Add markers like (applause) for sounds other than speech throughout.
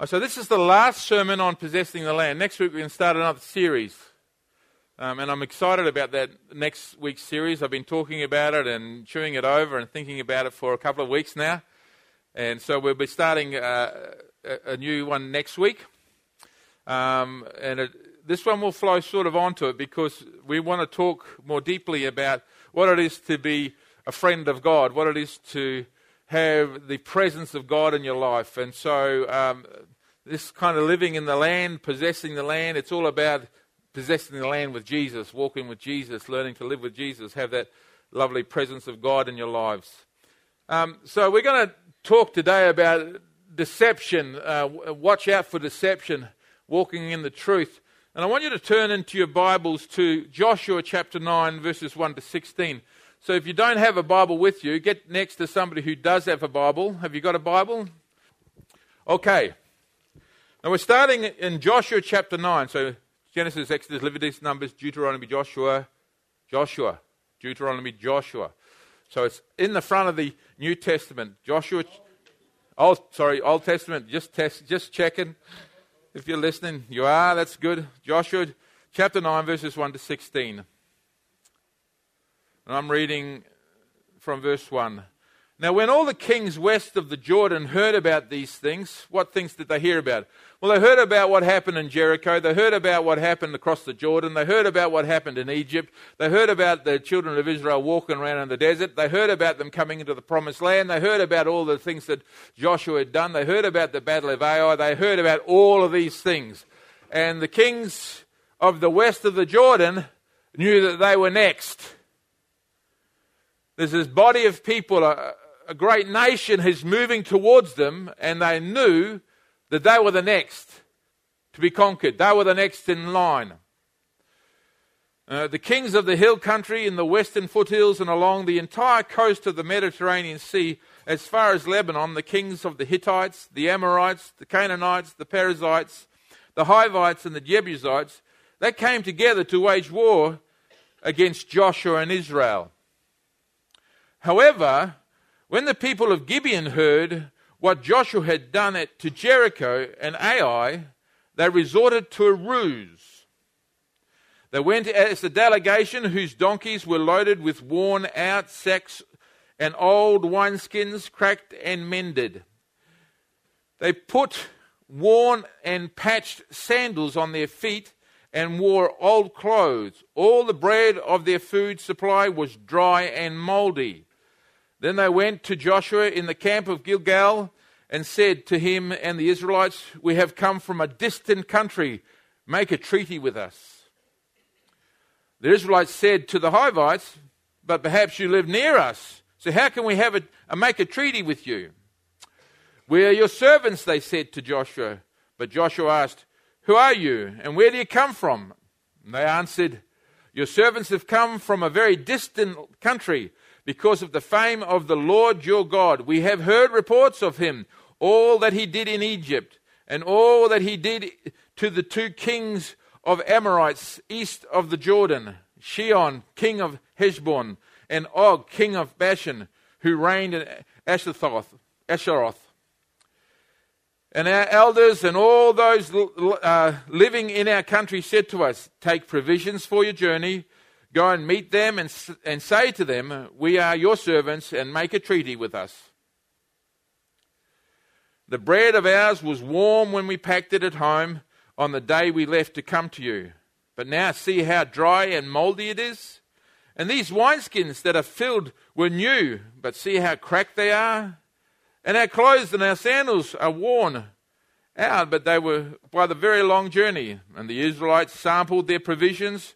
Oh, so this is the last sermon on possessing the land. Next week we're going to start another series. Um, and I'm excited about that next week's series. I've been talking about it and chewing it over and thinking about it for a couple of weeks now. And so we'll be starting uh, a, a, new one next week. Um, and it, this one will flow sort of onto it because we want to talk more deeply about what it is to be a friend of God, what it is to have the presence of God in your life. And so, um, this kind of living in the land, possessing the land, it's all about possessing the land with Jesus, walking with Jesus, learning to live with Jesus, have that lovely presence of God in your lives. Um, so, we're going to talk today about deception. Uh, watch out for deception, walking in the truth. And I want you to turn into your Bibles to Joshua chapter 9, verses 1 to 16. So if you don't have a Bible with you, get next to somebody who does have a Bible. Have you got a Bible? Okay. Now we're starting in Joshua chapter 9. So Genesis, Exodus, Leviticus, Numbers, Deuteronomy, Joshua, Joshua, Deuteronomy, Joshua. So it's in the front of the New Testament. Joshua, Old, sorry, Old Testament. Just test, just checking. If you're listening, you are. That's good. Joshua chapter 9, verses 1 to 16. And I'm reading from verse 1. Now, when all the kings west of the Jordan heard about these things, what things did they hear about? Well, they heard about what happened in Jericho. They heard about what happened across the Jordan. They heard about what happened in Egypt. They heard about the children of Israel walking around in the desert. They heard about them coming into the promised land. They heard about all the things that Joshua had done. They heard about the battle of Ai. They heard about all of these things. And the kings of the west of the Jordan knew that they were next. There's this body of people, a, a great nation is moving towards them, and they knew that they were the next to be conquered. They were the next in line. Uh, the kings of the hill country in the western foothills and along the entire coast of the Mediterranean Sea, as far as Lebanon, the kings of the Hittites, the Amorites, the Canaanites, the Perizzites, the Hivites, and the Jebusites, they came together to wage war against Joshua and Israel. However, when the people of Gibeon heard what Joshua had done at, to Jericho and Ai, they resorted to a ruse. They went as a delegation whose donkeys were loaded with worn out sacks and old wineskins, cracked and mended. They put worn and patched sandals on their feet and wore old clothes. All the bread of their food supply was dry and moldy. Then they went to Joshua in the camp of Gilgal and said to him and the Israelites, We have come from a distant country. Make a treaty with us. The Israelites said to the Hivites, But perhaps you live near us. So how can we have a, a make a treaty with you? We are your servants, they said to Joshua. But Joshua asked, Who are you and where do you come from? And they answered, Your servants have come from a very distant country because of the fame of the Lord your God. We have heard reports of him, all that he did in Egypt, and all that he did to the two kings of Amorites east of the Jordan, Sihon, king of Heshbon, and Og, king of Bashan, who reigned in Ashtaroth. Asheroth. And our elders and all those uh, living in our country said to us, Take provisions for your journey Go and meet them and, and say to them, We are your servants, and make a treaty with us. The bread of ours was warm when we packed it at home on the day we left to come to you. But now see how dry and moldy it is? And these wineskins that are filled were new, but see how cracked they are? And our clothes and our sandals are worn out, but they were by the very long journey. And the Israelites sampled their provisions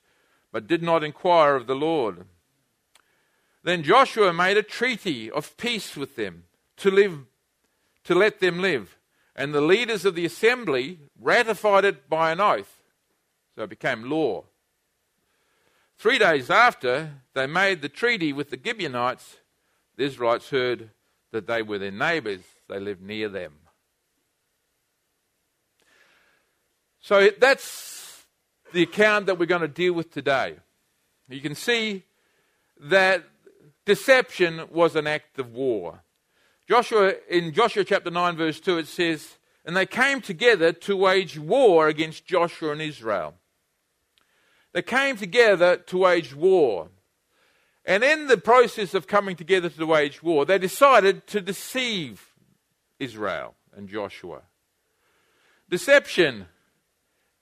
but did not inquire of the Lord. Then Joshua made a treaty of peace with them to live to let them live. And the leaders of the assembly ratified it by an oath. So it became law. Three days after they made the treaty with the Gibeonites, the Israelites heard that they were their neighbors, they lived near them. So that's the account that we're going to deal with today. You can see that deception was an act of war. Joshua in Joshua chapter 9 verse 2 it says and they came together to wage war against Joshua and Israel. They came together to wage war. And in the process of coming together to wage war, they decided to deceive Israel and Joshua. Deception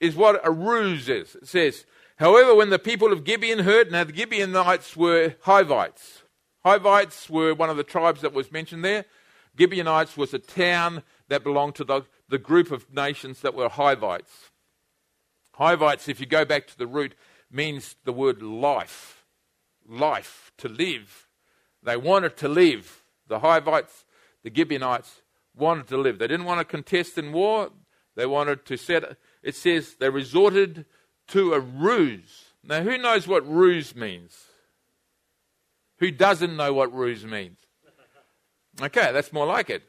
is what a ruse is. It says, However, when the people of Gibeon heard, now the Gibeonites were Hivites. Hivites were one of the tribes that was mentioned there. Gibeonites was a town that belonged to the, the group of nations that were Hivites. Hivites, if you go back to the root, means the word life. Life, to live. They wanted to live. The Hivites, the Gibeonites, wanted to live. They didn't want to contest in war. They wanted to set. It says they resorted to a ruse. Now, who knows what ruse means? Who doesn't know what ruse means? Okay, that's more like it.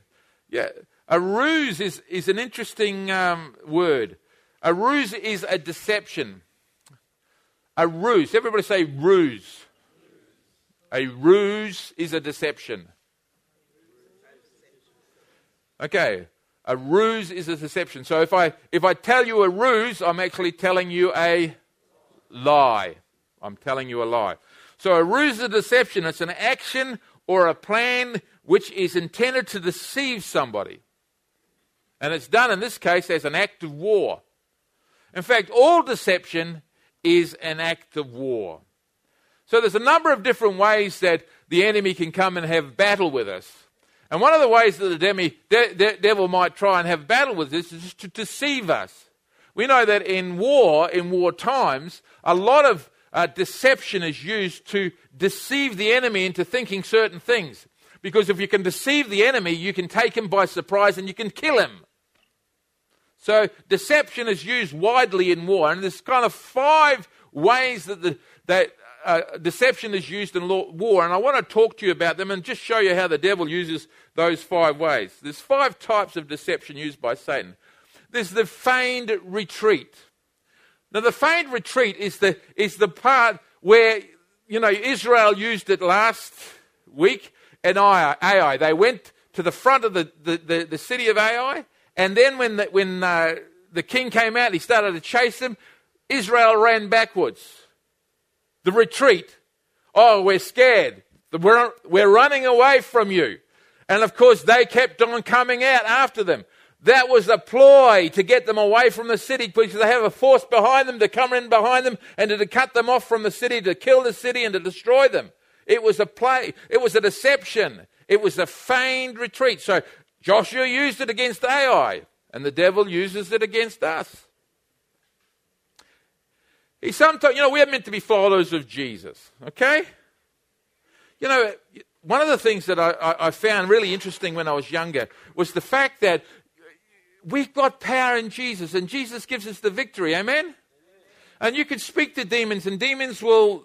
Yeah, a ruse is, is an interesting um, word. A ruse is a deception. A ruse. Everybody say ruse. A ruse is a deception. Okay. A ruse is a deception. So if I if I tell you a ruse, I'm actually telling you a lie. I'm telling you a lie. So a ruse is a deception. It's an action or a plan which is intended to deceive somebody. And it's done in this case as an act of war. In fact, all deception is an act of war. So there's a number of different ways that the enemy can come and have battle with us. And one of the ways that the demi, de, de, devil might try and have battle with this is to deceive us. We know that in war, in war times, a lot of uh, deception is used to deceive the enemy into thinking certain things. Because if you can deceive the enemy, you can take him by surprise and you can kill him. So deception is used widely in war, and there's kind of five ways that the, that uh, deception is used in war, and I want to talk to you about them and just show you how the devil uses those five ways. There's five types of deception used by Satan. There's the feigned retreat. Now, the feigned retreat is the is the part where you know Israel used it last week Ai. Ai. They went to the front of the, the, the, the city of Ai, and then when the, when uh, the king came out, he started to chase them. Israel ran backwards. The retreat. Oh, we're scared. We're, we're running away from you. And of course, they kept on coming out after them. That was a ploy to get them away from the city because they have a force behind them to come in behind them and to cut them off from the city, to kill the city and to destroy them. It was a play. It was a deception. It was a feigned retreat. So Joshua used it against Ai, and the devil uses it against us. He sometimes, you know, we're meant to be followers of Jesus, okay? You know, one of the things that I, I, found really interesting when I was younger was the fact that we've got power in Jesus, and Jesus gives us the victory, amen? And you can speak to demons, and demons will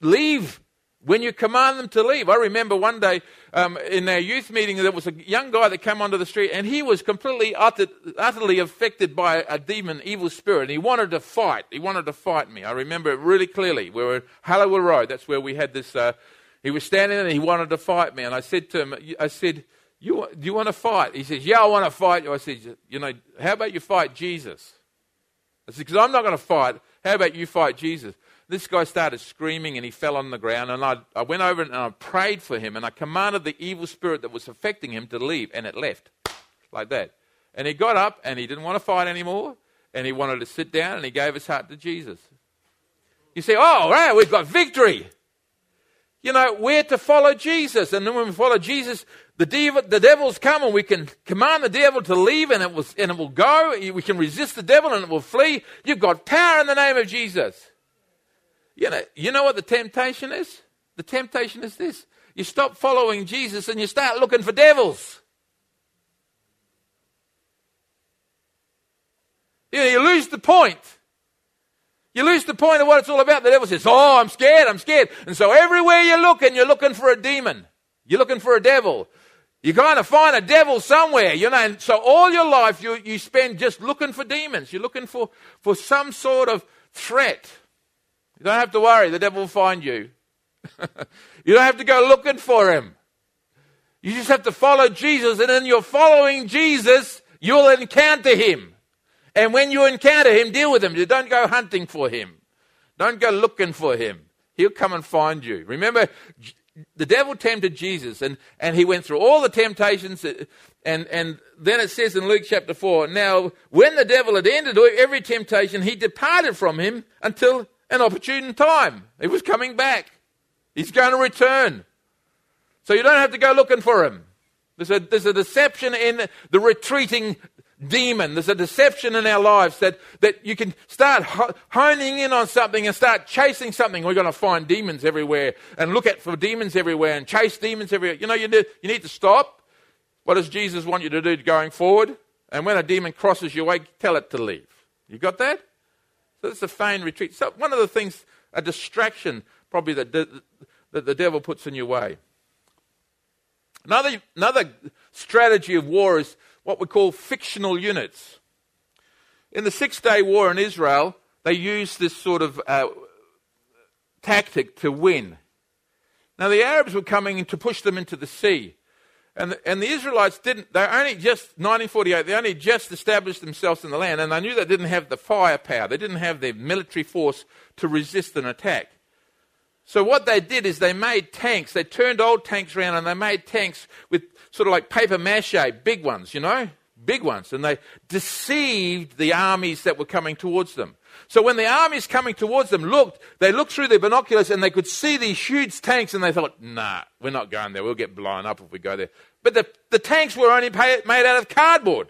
leave when you command them to leave. I remember one day um, in our youth meeting, there was a young guy that came onto the street and he was completely utter, utterly affected by a demon, evil spirit. And he wanted to fight. He wanted to fight me. I remember it really clearly. We were at Hallowell Road. That's where we had this. Uh, he was standing there and he wanted to fight me. And I said to him, I said, you, do you want to fight? He says, yeah, I want to fight. I said, you know, how about you fight Jesus? I said, because I'm not going to fight. How about you fight Jesus? this guy started screaming and he fell on the ground. And I, I went over and I prayed for him and I commanded the evil spirit that was affecting him to leave. And it left like that. And he got up and he didn't want to fight anymore. And he wanted to sit down and he gave his heart to Jesus. You say, oh, right, we've got victory. You know, we're to follow Jesus. And then when we follow Jesus, the, devil, the devil's come and we can command the devil to leave and it, will, and it will go. We can resist the devil and it will flee. You've got power in the name of Jesus. You know, you know what the temptation is? The temptation is this. You stop following Jesus and you start looking for devils. You, know, you lose the point. You lose the point of what it's all about. The devil says, Oh, I'm scared, I'm scared. And so everywhere you look and you're looking for a demon. You're looking for a devil. You're going to find a devil somewhere, you know. And so all your life you, you spend just looking for demons. You're looking for, for some sort of threat. You don't have to worry, the devil will find you. (laughs) you don't have to go looking for him. You just have to follow Jesus, and in your following Jesus, You'll encounter him. And when you encounter him, deal with him. You don't go hunting for him. Don't go looking for him. He'll come and find you. Remember, the devil tempted Jesus, and, and he went through all the temptations. Uh, and, and then it says in Luke chapter 4 Now, when the devil had ended every temptation, he departed from him until an opportune time. He was coming back. He's going to return. So you don't have to go looking for him. There's a, there's a deception in the retreating demon. There's a deception in our lives that, that you can start honing in on something and start chasing something. We're going to find demons everywhere and look at for demons everywhere and chase demons everywhere. You know, you need, you need to stop. What does Jesus want you to do going forward? And when a demon crosses your way, tell it to leave. You got that? So it's a feigned retreat. So one of the things, a distraction probably that, that the devil puts in your way. Another, another strategy of war is what we call fictional units. In the Six Day War in Israel, they used this sort of uh, tactic to win. Now, the Arabs were coming to push them into the sea. And the, and the Israelites didn't, they only just, 1948, they only just established themselves in the land, and they knew they didn't have the firepower, they didn't have the military force to resist an attack. So what they did is they made tanks. They turned old tanks around and they made tanks with sort of like paper mache, big ones, you know, big ones. And they deceived the armies that were coming towards them. So when the armies coming towards them looked, they looked through their binoculars and they could see these huge tanks and they thought, nah, we're not going there. We'll get blown up if we go there. But the, the tanks were only made out of cardboard.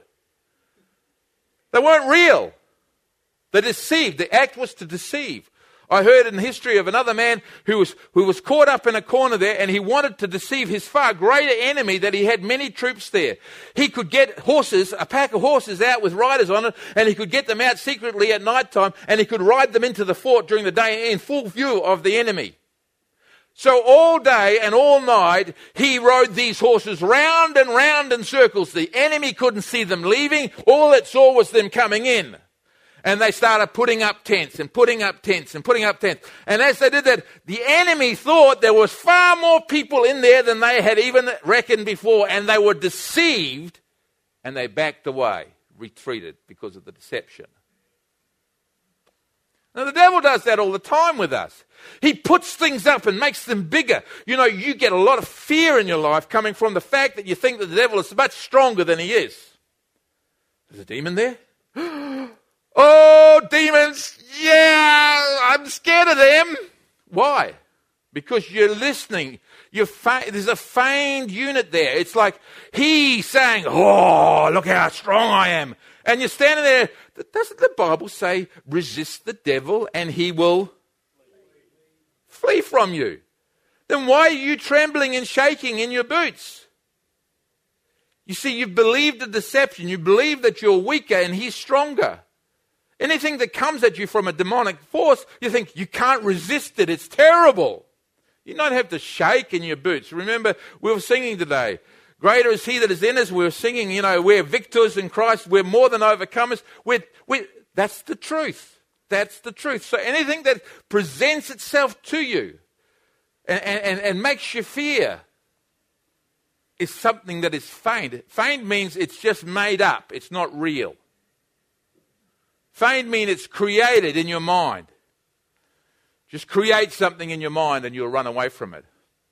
They weren't real. They deceived. The act was to deceive. I heard in the history of another man who was, who was caught up in a corner there and he wanted to deceive his far greater enemy that he had many troops there. He could get horses, a pack of horses out with riders on it, and he could get them out secretly at night time and he could ride them into the fort during the day in full view of the enemy. So all day and all night, he rode these horses round and round in circles. The enemy couldn't see them leaving. All it saw was them coming in and they started putting up tents and putting up tents and putting up tents. And as they did that, the enemy thought there was far more people in there than they had even reckoned before, and they were deceived and they backed away, retreated because of the deception. Now, the devil does that all the time with us. He puts things up and makes them bigger. You know, you get a lot of fear in your life coming from the fact that you think that the devil is much stronger than he is. There's a demon there? (gasps) Oh, demons, yeah, I'm scared of them. Why? Because you're listening. You're fe- there's a feigned unit there. It's like he saying, Oh, look how strong I am. And you're standing there. Doesn't the Bible say, resist the devil and he will flee from you? Then why are you trembling and shaking in your boots? You see, you've believed the deception. You believe that you're weaker and he's stronger. Anything that comes at you from a demonic force, you think you can't resist it. It's terrible. You don't have to shake in your boots. Remember, we were singing today. Greater is he that is in us. We were singing, you know, we're victors in Christ. We're more than overcomers. We're, we're, that's the truth. That's the truth. So anything that presents itself to you and, and, and makes you fear is something that is feigned. Feigned means it's just made up. It's not real. Feigned means it's created in your mind. Just create something in your mind and you'll run away from it.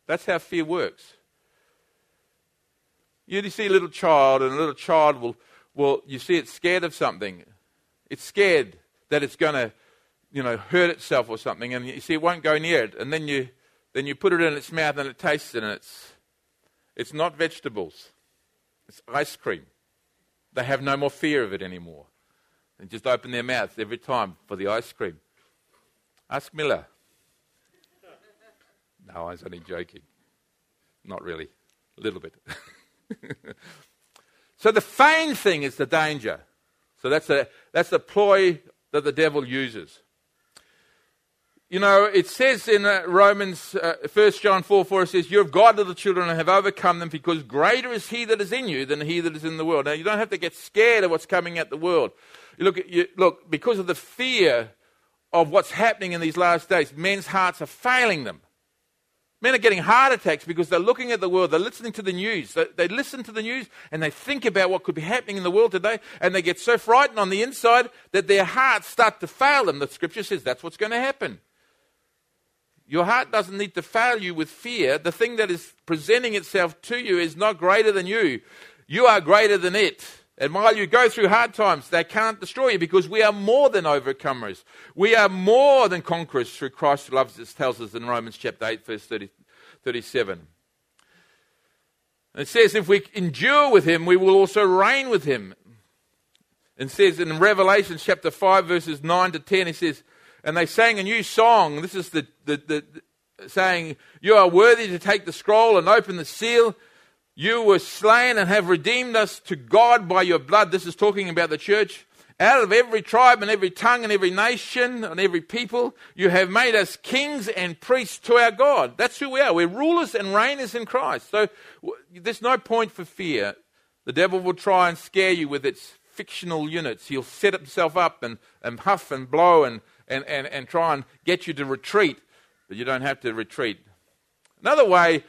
That's how fear works. You see a little child, and a little child will, will you see it's scared of something. It's scared that it's going to, you know, hurt itself or something, and you see it won't go near it. And then you, then you put it in its mouth and it tastes it, and it's, it's not vegetables. It's ice cream. They have no more fear of it anymore and just open their mouths every time for the ice cream. Ask Miller. (laughs) No, I was only joking. Not really. A little bit. (laughs) so the feigned thing is the danger. So that's a that's the ploy that the devil uses. You know, it says in uh, Romans, uh, 1 John 4 4, it says, You have God, little children, and have overcome them, because greater is he that is in you than he that is in the world. Now, you don't have to get scared of what's coming at the world. Look, you, look, because of the fear of what's happening in these last days, men's hearts are failing them. Men are getting heart attacks because they're looking at the world, they're listening to the news. They, they, listen to the news and they think about what could be happening in the world today, and they get so frightened on the inside that their hearts start to fail them. The scripture says that's what's going to happen. Your heart doesn't need to fail you with fear. The thing that is presenting itself to you is not greater than you. You are greater than it. And while you go through hard times, they can't destroy you because we are more than overcomers. We are more than conquerors through Christ who loves us, tells us in Romans chapter 8, verse 30, 37. it says, if we endure with him, we will also reign with him. And says in Revelation chapter 5, verses 9 to 10, he says, and they sang a new song. This is the, the, the, the saying, You are worthy to take the scroll and open the seal you were slain and have redeemed us to God by your blood. This is talking about the church. Out of every tribe and every tongue and every nation and every people, you have made us kings and priests to our God. That's who we are. We're rulers and reigners in Christ. So there's no point for fear. The devil will try and scare you with its fictional units. He'll set himself up and, and huff and blow and, and, and, and try and get you to retreat. But you don't have to retreat. Another way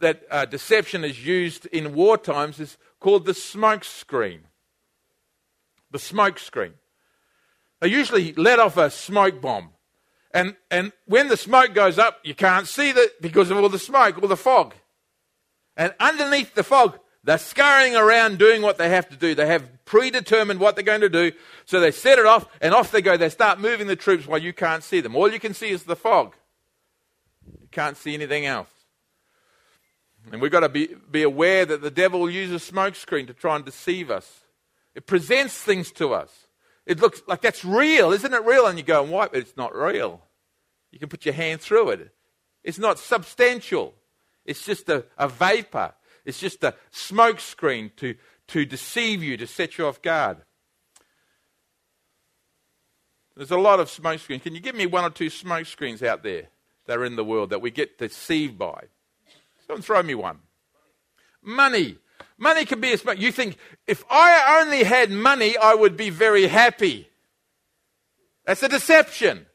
that uh, deception is used in war times is called the smoke screen. The smoke screen. They usually let off a smoke bomb. And, and when the smoke goes up, you can't see that because of all the smoke, all the fog. And underneath the fog, they're scurrying around doing what they have to do. They have predetermined what they're going to do. So they set it off and off they go. They start moving the troops while you can't see them. All you can see is the fog. You can't see anything else. And we've got to be, be aware that the devil will use a smokescreen to try and deceive us. It presents things to us. It looks like that's real, isn't it real? And you go and wipe it. It's not real. You can put your hand through it. It's not substantial. It's just a, a vapor. It's just a smokescreen to, to deceive you, to set you off guard. There's a lot of smoke screens. Can you give me one or two smoke screens out there that are in the world that we get deceived by? Don't throw me one. Money. Money can be a smoke. You think, if I only had money, I would be very happy. That's a deception.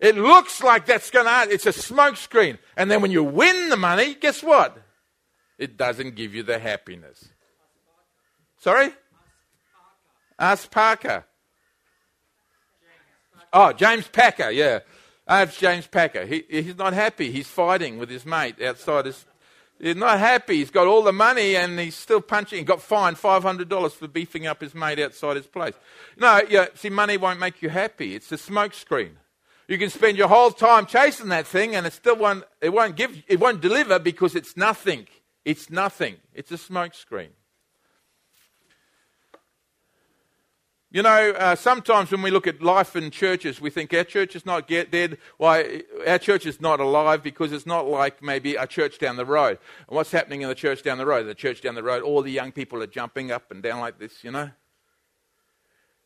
It looks like that's going to, it's a smokescreen. And then when you win the money, guess what? It doesn't give you the happiness. Sorry? Ask Parker. Oh, James Packer, yeah. Have James Packer. He, he's not happy. He's fighting with his mate outside his He's not happy. He's got all the money and he's still punching. He got fined $500 for beefing up his mate outside his place. No, yeah, see, money won't make you happy. It's a smokescreen. You can spend your whole time chasing that thing and it still won't, it won't give, it won't deliver because it's nothing. It's nothing. It's a smokescreen. You know, uh, sometimes when we look at life in churches, we think our church is not dead. Why? Our church is not alive because it's not like maybe a church down the road. And what's happening in the church down the road? The church down the road, all the young people are jumping up and down like this, you know?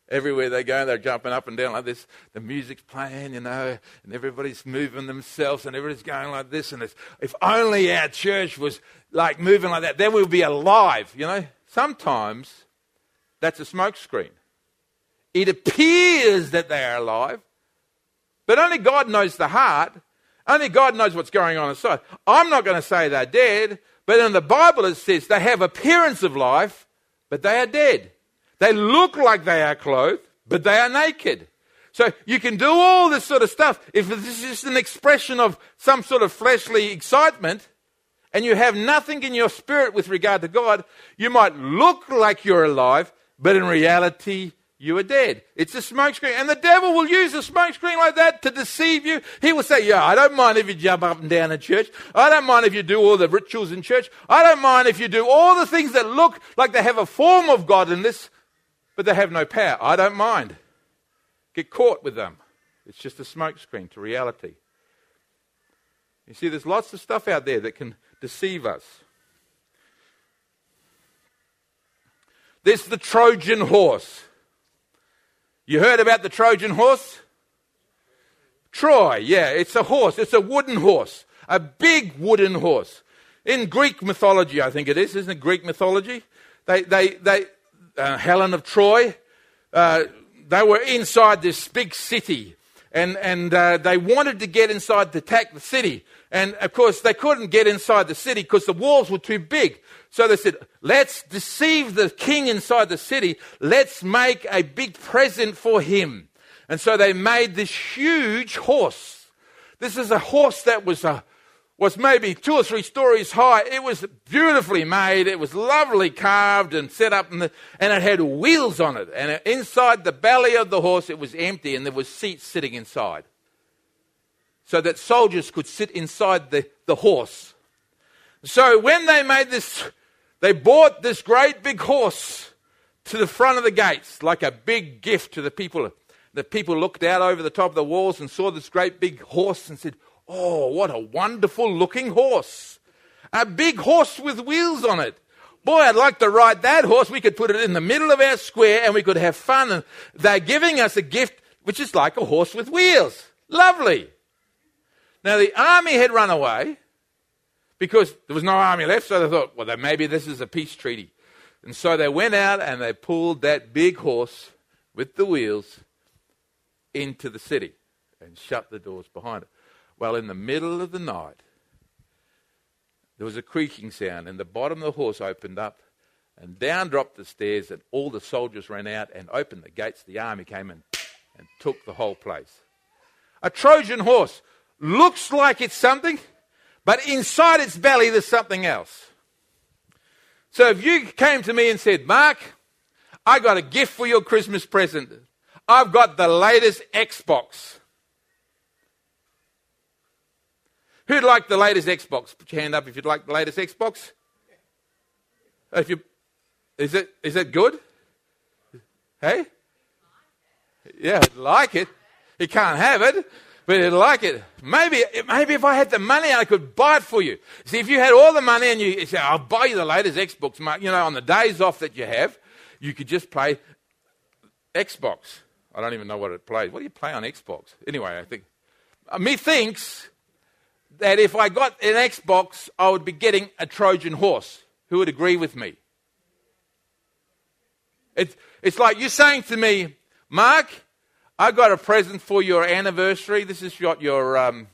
Everywhere they go, they're jumping up and down like this. The music's playing, you know, and everybody's moving themselves and everybody's going like this. And if only our church was like moving like that, then we'd be alive, you know? Sometimes that's a smokescreen. It appears that they are alive, but only God knows the heart. Only God knows what's going on inside. I'm not going to say they're dead, but in the Bible it says they have appearance of life, but they are dead. They look like they are clothed, but they are naked. So you can do all this sort of stuff. If this is just an expression of some sort of fleshly excitement, and you have nothing in your spirit with regard to God, you might look like you're alive, but in reality, you are dead. It's a smokescreen. And the devil will use a smokescreen like that to deceive you. He will say, Yeah, I don't mind if you jump up and down in church. I don't mind if you do all the rituals in church. I don't mind if you do all the things that look like they have a form of godliness, but they have no power. I don't mind. Get caught with them. It's just a smokescreen to reality. You see, there's lots of stuff out there that can deceive us. There's the Trojan horse. You heard about the Trojan horse? Troy, yeah, it's a horse. It's a wooden horse, a big wooden horse. In Greek mythology, I think it is, isn't it? Greek mythology. They, they, they, uh, Helen of Troy, uh, they were inside this big city, and, and uh, they wanted to get inside to attack the city. And of course, they couldn't get inside the city because the walls were too big. So they said, let's deceive the king inside the city. Let's make a big present for him. And so they made this huge horse. This is a horse that was a, uh, was maybe two or three stories high. It was beautifully made. It was lovely carved and set up, the, and it had wheels on it. And inside the belly of the horse, it was empty, and there was seats sitting inside, so that soldiers could sit inside the, the horse. So when they made this, they brought this great big horse to the front of the gates, like a big gift to the people. The people looked out over the top of the walls and saw this great big horse and said, Oh, what a wonderful looking horse. A big horse with wheels on it. Boy, I'd like to ride that horse. We could put it in the middle of our square and we could have fun. And they're giving us a gift which is like a horse with wheels. Lovely. Now, the army had run away because there was no army left, so they thought, well, maybe this is a peace treaty. And so they went out and they pulled that big horse with the wheels into the city and shut the doors behind it. Well, in the middle of the night, there was a creaking sound, and the bottom of the horse opened up, and down dropped the stairs, and all the soldiers ran out and opened the gates. The army came in and took the whole place. A Trojan horse looks like it's something, but inside its belly there's something else. So if you came to me and said, Mark, I got a gift for your Christmas present. I've got the latest Xbox. Who'd like the latest Xbox? Put your hand up if you'd like the latest Xbox. If you, is it is it good? Hey, yeah, I'd like it. You can't have it, but you'd like it. Maybe maybe if I had the money, I could buy it for you. See, if you had all the money and you say, "I'll buy you the latest Xbox," you know, on the days off that you have, you could just play Xbox. I don't even know what it plays. What do you play on Xbox? Anyway, I think uh, me thinks that if I got an Xbox, I would be getting a Trojan horse. Who would agree with me? It's, it's like you're saying to me, Mark, I got a present for your anniversary. This is your, your um,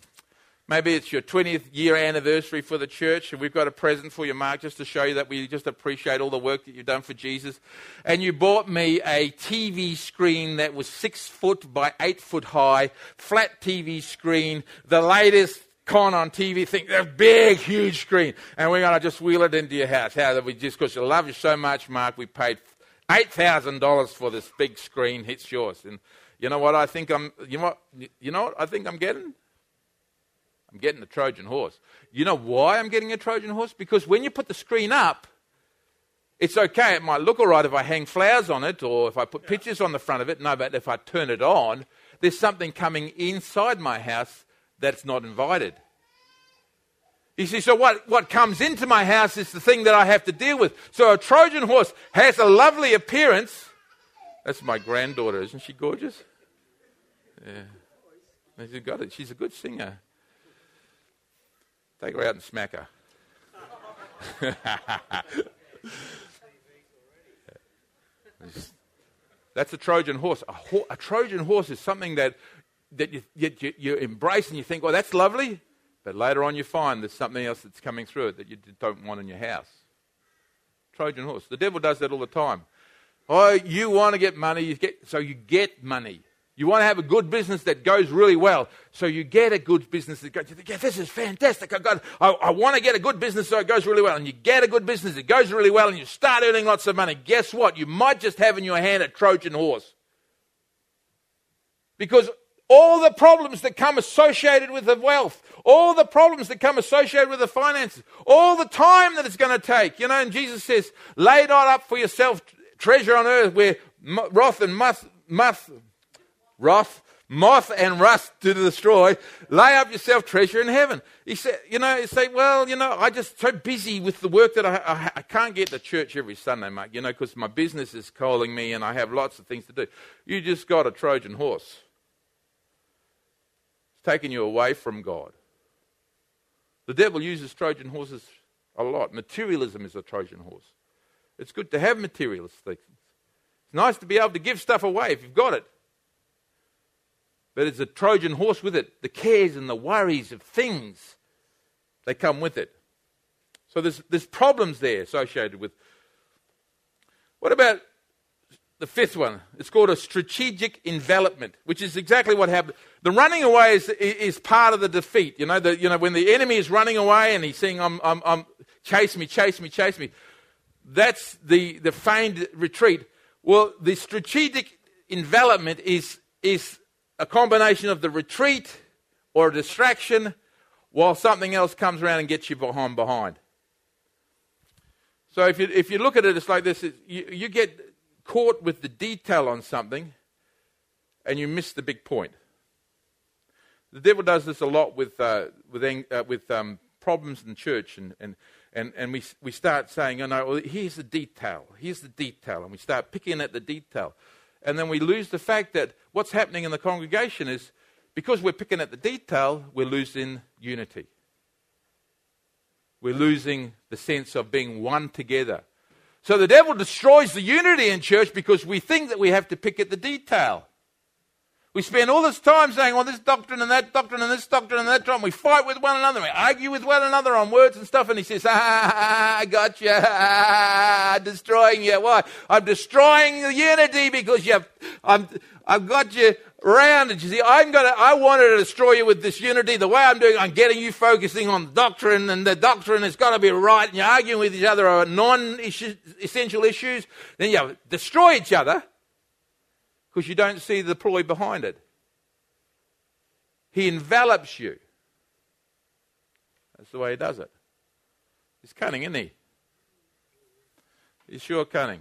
maybe it's your 20th year anniversary for the church, and we've got a present for you, Mark, just to show you that we just appreciate all the work that you've done for Jesus. And you bought me a TV screen that was six foot by eight foot high, flat TV screen, the latest con on TV, think they're big, huge screen, and we're going to just wheel it into your house. How that we just because you love you so much, Mark, we paid eight thousand dollars for this big screen. It's yours, and you know what I think I'm. You know what? You know what I think I'm getting. I'm getting the Trojan horse. You know why I'm getting a Trojan horse? Because when you put the screen up, it's okay. It might look all right if I hang flowers on it or if I put pictures on the front of it. No, but if I turn it on, there's something coming inside my house that's not invited. You see, so what, what comes into my house is the thing that I have to deal with. So a Trojan horse has a lovely appearance. That's my granddaughter, isn't she gorgeous? Yeah. She's got it. She's a good singer. Take her out and smack her. (laughs) That's a Trojan horse. A, ho- a Trojan horse is something that that you, you, you embrace and you think, well, that's lovely, but later on you find there's something else that's coming through it that you don't want in your house. Trojan horse. The devil does that all the time. Oh, you want to get money, you get, so you get money. You want to have a good business that goes really well, so you get a good business that goes. You think, yeah, this is fantastic. I, got, I, I want to get a good business so it goes really well, and you get a good business that goes really well, and you start earning lots of money. Guess what? You might just have in your hand a Trojan horse, because all the problems that come associated with the wealth, all the problems that come associated with the finances, all the time that it's going to take. You know, and Jesus says, lay not up for yourself treasure on earth where wrath and moth, moth, wrath, moth and rust to destroy. Lay up yourself treasure in heaven. He said, you know, you say, well, you know, I just so busy with the work that I, I, I can't get to church every Sunday, mate, you know, because my business is calling me and I have lots of things to do. You just got a Trojan horse taken you away from God. The devil uses Trojan horses a lot. Materialism is a Trojan horse. It's good to have materialist things. It's nice to be able to give stuff away if you've got it. but it's a Trojan horse with it. The cares and the worries of things, they come with it. So there's, there's problems there associated with. What about the fifth one? It's called a strategic envelopment, which is exactly what happened. The running away is, is part of the defeat. You know, the, you know, when the enemy is running away and he's saying, I'm, I'm, I'm, chase me, chase me, chase me. That's the, the feigned retreat. Well, the strategic envelopment is, is a combination of the retreat or a distraction while something else comes around and gets you behind behind. So if you, if you look at it, it's like this you, you get caught with the detail on something and you miss the big point. The devil does this a lot with, uh, with, uh, with um, problems in church, and, and, and, and we, we start saying, oh no, well, here's the detail, here's the detail, and we start picking at the detail. And then we lose the fact that what's happening in the congregation is because we're picking at the detail, we're losing unity. We're losing the sense of being one together. So the devil destroys the unity in church because we think that we have to pick at the detail. We spend all this time saying, well, this doctrine and that doctrine and this doctrine and that doctrine. We fight with one another. We argue with one another on words and stuff. And he says, ah, I got you. Ah, destroying you. Why? I'm destroying the unity because you've, I'm, I've got you around and you see, I'm gonna, I wanted to destroy you with this unity. The way I'm doing, I'm getting you focusing on doctrine and the doctrine has got to be right and you're arguing with each other on non-essential issues. Then you destroy each other because you don't see the ploy behind it. He envelops you. That's the way he does it. He's cunning, isn't he? He's sure cunning.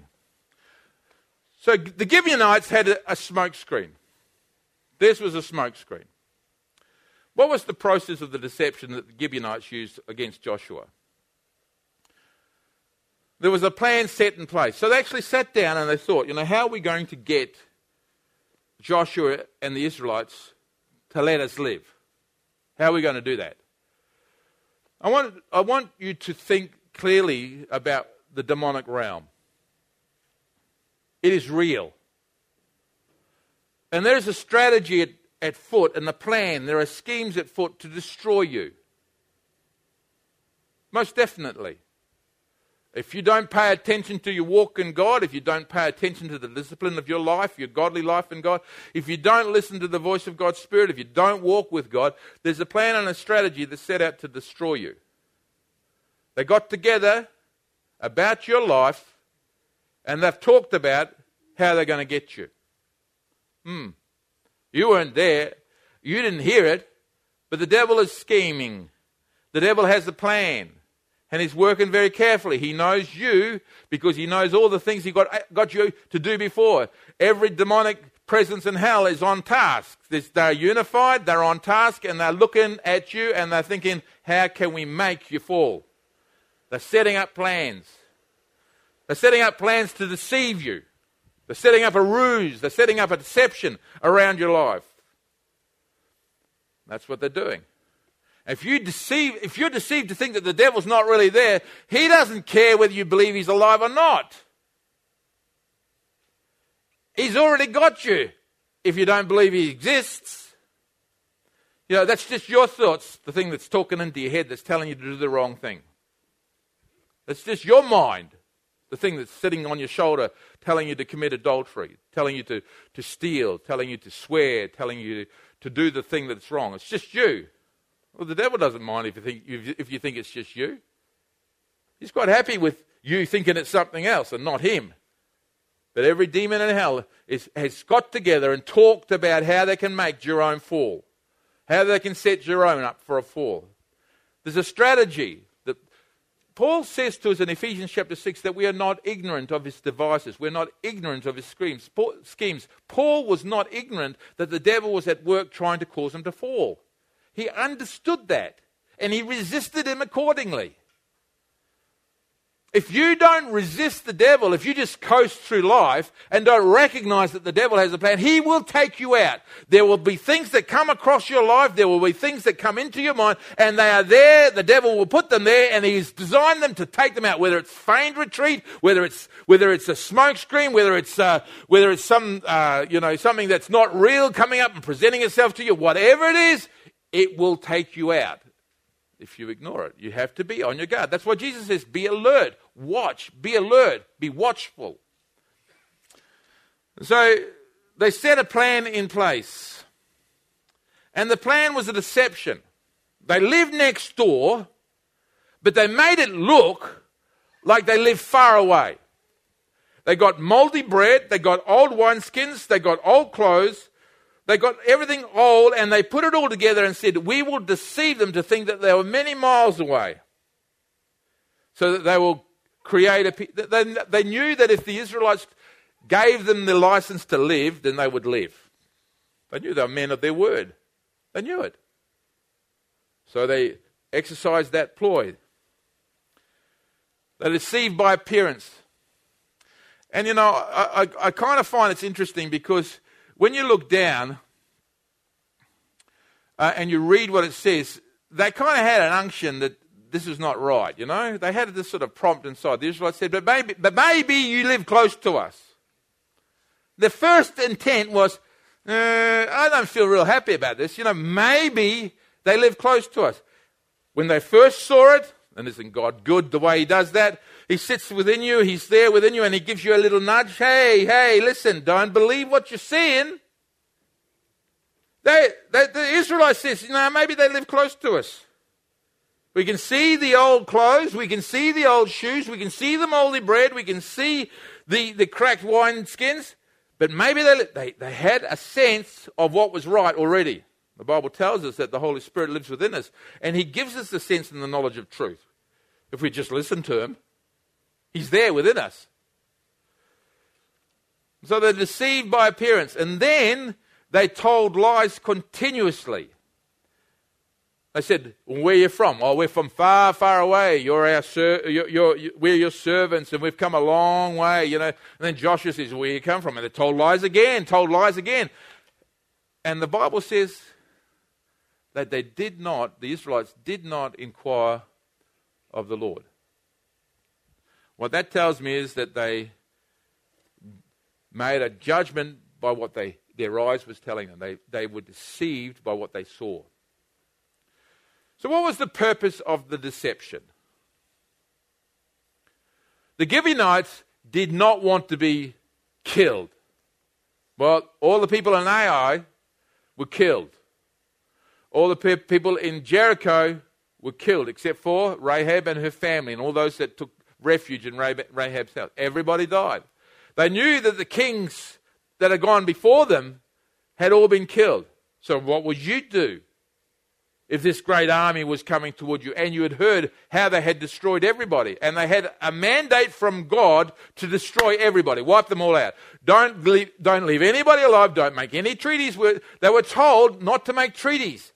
So the Gibeonites had a, a smoke screen. This was a smokescreen. What was the process of the deception that the Gibeonites used against Joshua? There was a plan set in place. So they actually sat down and they thought, you know, how are we going to get Joshua and the Israelites to let us live? How are we going to do that? I want, I want you to think clearly about the demonic realm. It is real. And there's a strategy at, at foot and a plan. There are schemes at foot to destroy you. Most definitely. If you don't pay attention to your walk in God, if you don't pay attention to the discipline of your life, your godly life in God, if you don't listen to the voice of God's Spirit, if you don't walk with God, there's a plan and a strategy that's set out to destroy you. They got together about your life and they've talked about how they're going to get you. Hmm. You weren't there. You didn't hear it. But the devil is scheming. The devil has a plan. And he's working very carefully. He knows you because he knows all the things he got, got you to do before. Every demonic presence in hell is on task. They're unified, they're on task, and they're looking at you and they're thinking, how can we make you fall? They're setting up plans. They're setting up plans to deceive you. They're setting up a ruse. They're setting up a deception around your life. That's what they're doing. If you deceive, if you're deceived to think that the devil's not really there, he doesn't care whether you believe he's alive or not. He's already got you if you don't believe he exists. You know, that's just your thoughts, the thing that's talking into your head that's telling you to do the wrong thing. It's just your mind the thing that's sitting on your shoulder telling you to commit adultery, telling you to, to steal, telling you to swear, telling you to do the thing that's wrong. It's just you. Well, the devil doesn't mind if you think, if you think it's just you. He's quite happy with you thinking it's something else and not him. But every demon in hell is, has got together and talked about how they can make Jerome fall, how they can set Jerome up for a fall. There's a strategy Paul says to us in Ephesians chapter 6 that we are not ignorant of his devices. We're not ignorant of his schemes. Paul was not ignorant that the devil was at work trying to cause him to fall. He understood that and he resisted him accordingly. If you don't resist the devil, if you just coast through life and don't recognize that the devil has a plan, he will take you out. There will be things that come across your life, there will be things that come into your mind, and they are there. The devil will put them there, and he's designed them to take them out. Whether it's feigned retreat, whether it's whether it's a smoke screen, whether it's uh, whether it's some uh, you know something that's not real coming up and presenting itself to you, whatever it is, it will take you out if you ignore it. You have to be on your guard. That's why Jesus says be alert, watch, be alert, be watchful. So they set a plan in place. And the plan was a deception. They lived next door, but they made it look like they lived far away. They got moldy bread, they got old wineskins, they got old clothes, they got everything old and they put it all together and said, We will deceive them to think that they were many miles away. So that they will create a. They, they knew that if the Israelites gave them the license to live, then they would live. They knew they were men of their word. They knew it. So they exercised that ploy. They deceived by appearance. And you know, I, I, I kind of find it's interesting because when you look down uh, and you read what it says, they kind of had an unction that this is not right, you know? They had this sort of prompt inside. The Israelites said, but maybe, but maybe you live close to us. The first intent was, uh, I don't feel real happy about this. You know, maybe they live close to us. When they first saw it, and isn't God good the way He does that? He sits within you, He's there within you, and He gives you a little nudge. Hey, hey, listen, don't believe what you're seeing. They, they, the Israelites says, you know, maybe they live close to us. We can see the old clothes, we can see the old shoes, we can see the moldy bread, we can see the, the cracked wine skins, but maybe they, they, they had a sense of what was right already. The Bible tells us that the Holy Spirit lives within us, and He gives us the sense and the knowledge of truth. If we just listen to Him, He's there within us. So they're deceived by appearance, and then they told lies continuously. They said, Where are you from? Oh, we're from far, far away. You're our ser- you're, you're, we're your servants, and we've come a long way. You know. And then Joshua says, Where you come from? And they told lies again, told lies again. And the Bible says that they did not, the Israelites did not inquire of the Lord. What that tells me is that they made a judgment by what they, their eyes was telling them. They, they were deceived by what they saw. So, what was the purpose of the deception? The Gibeonites did not want to be killed. Well, all the people in Ai were killed. All the pe- people in Jericho were killed, except for Rahab and her family and all those that took refuge in Rahab's house. Everybody died. They knew that the kings that had gone before them had all been killed. So, what would you do if this great army was coming toward you and you had heard how they had destroyed everybody? And they had a mandate from God to destroy everybody, wipe them all out. Don't leave, don't leave anybody alive, don't make any treaties. They were told not to make treaties.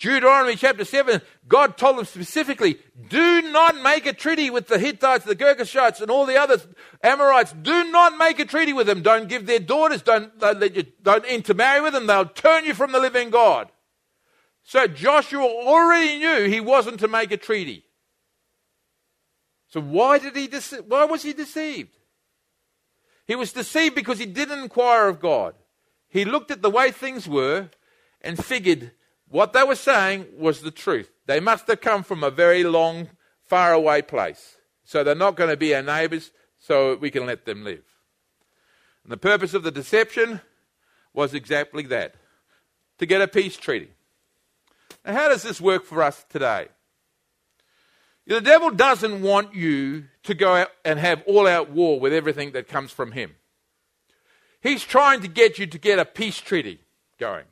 Deuteronomy chapter 7, God told them specifically, do not make a treaty with the Hittites, the Girgashites, and all the other Amorites. Do not make a treaty with them. Don't give their daughters, don't, let you, don't intermarry with them. They'll turn you from the living God. So Joshua already knew he wasn't to make a treaty. So why did he dece- why was he deceived? He was deceived because he didn't inquire of God. He looked at the way things were and figured what they were saying was the truth. They must have come from a very long, far away place. So they're not going to be our neighbours, so we can let them live. And the purpose of the deception was exactly that to get a peace treaty. Now, how does this work for us today? The devil doesn't want you to go out and have all out war with everything that comes from him. He's trying to get you to get a peace treaty going.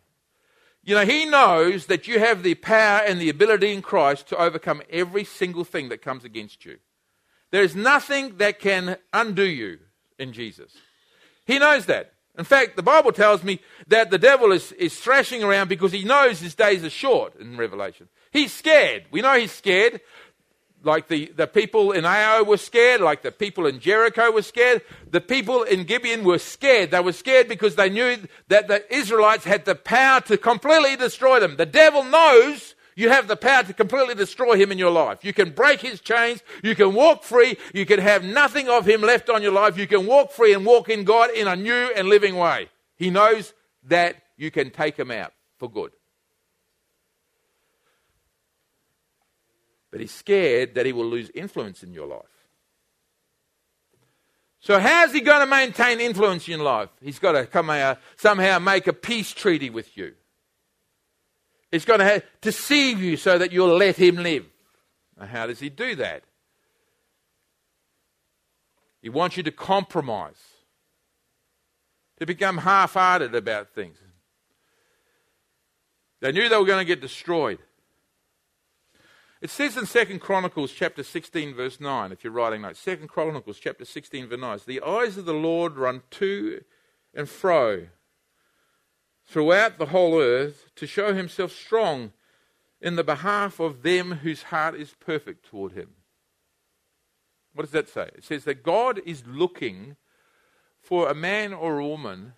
You know, he knows that you have the power and the ability in Christ to overcome every single thing that comes against you. There is nothing that can undo you in Jesus. He knows that. In fact, the Bible tells me that the devil is, is thrashing around because he knows his days are short in Revelation. He's scared. We know he's scared. Like the, the people in Ai were scared, like the people in Jericho were scared. The people in Gibeon were scared. They were scared because they knew that the Israelites had the power to completely destroy them. The devil knows you have the power to completely destroy him in your life. You can break his chains. You can walk free. You can have nothing of him left on your life. You can walk free and walk in God in a new and living way. He knows that you can take him out for good. But he's scared that he will lose influence in your life. So, how's he going to maintain influence in life? He's got to come out, somehow make a peace treaty with you. He's going to deceive you so that you'll let him live. Now, how does he do that? He wants you to compromise, to become half hearted about things. They knew they were going to get destroyed. It says in Second Chronicles chapter 16, verse 9, if you're writing notes, Second Chronicles chapter 16, verse 9, the eyes of the Lord run to and fro throughout the whole earth to show himself strong in the behalf of them whose heart is perfect toward him. What does that say? It says that God is looking for a man or a woman.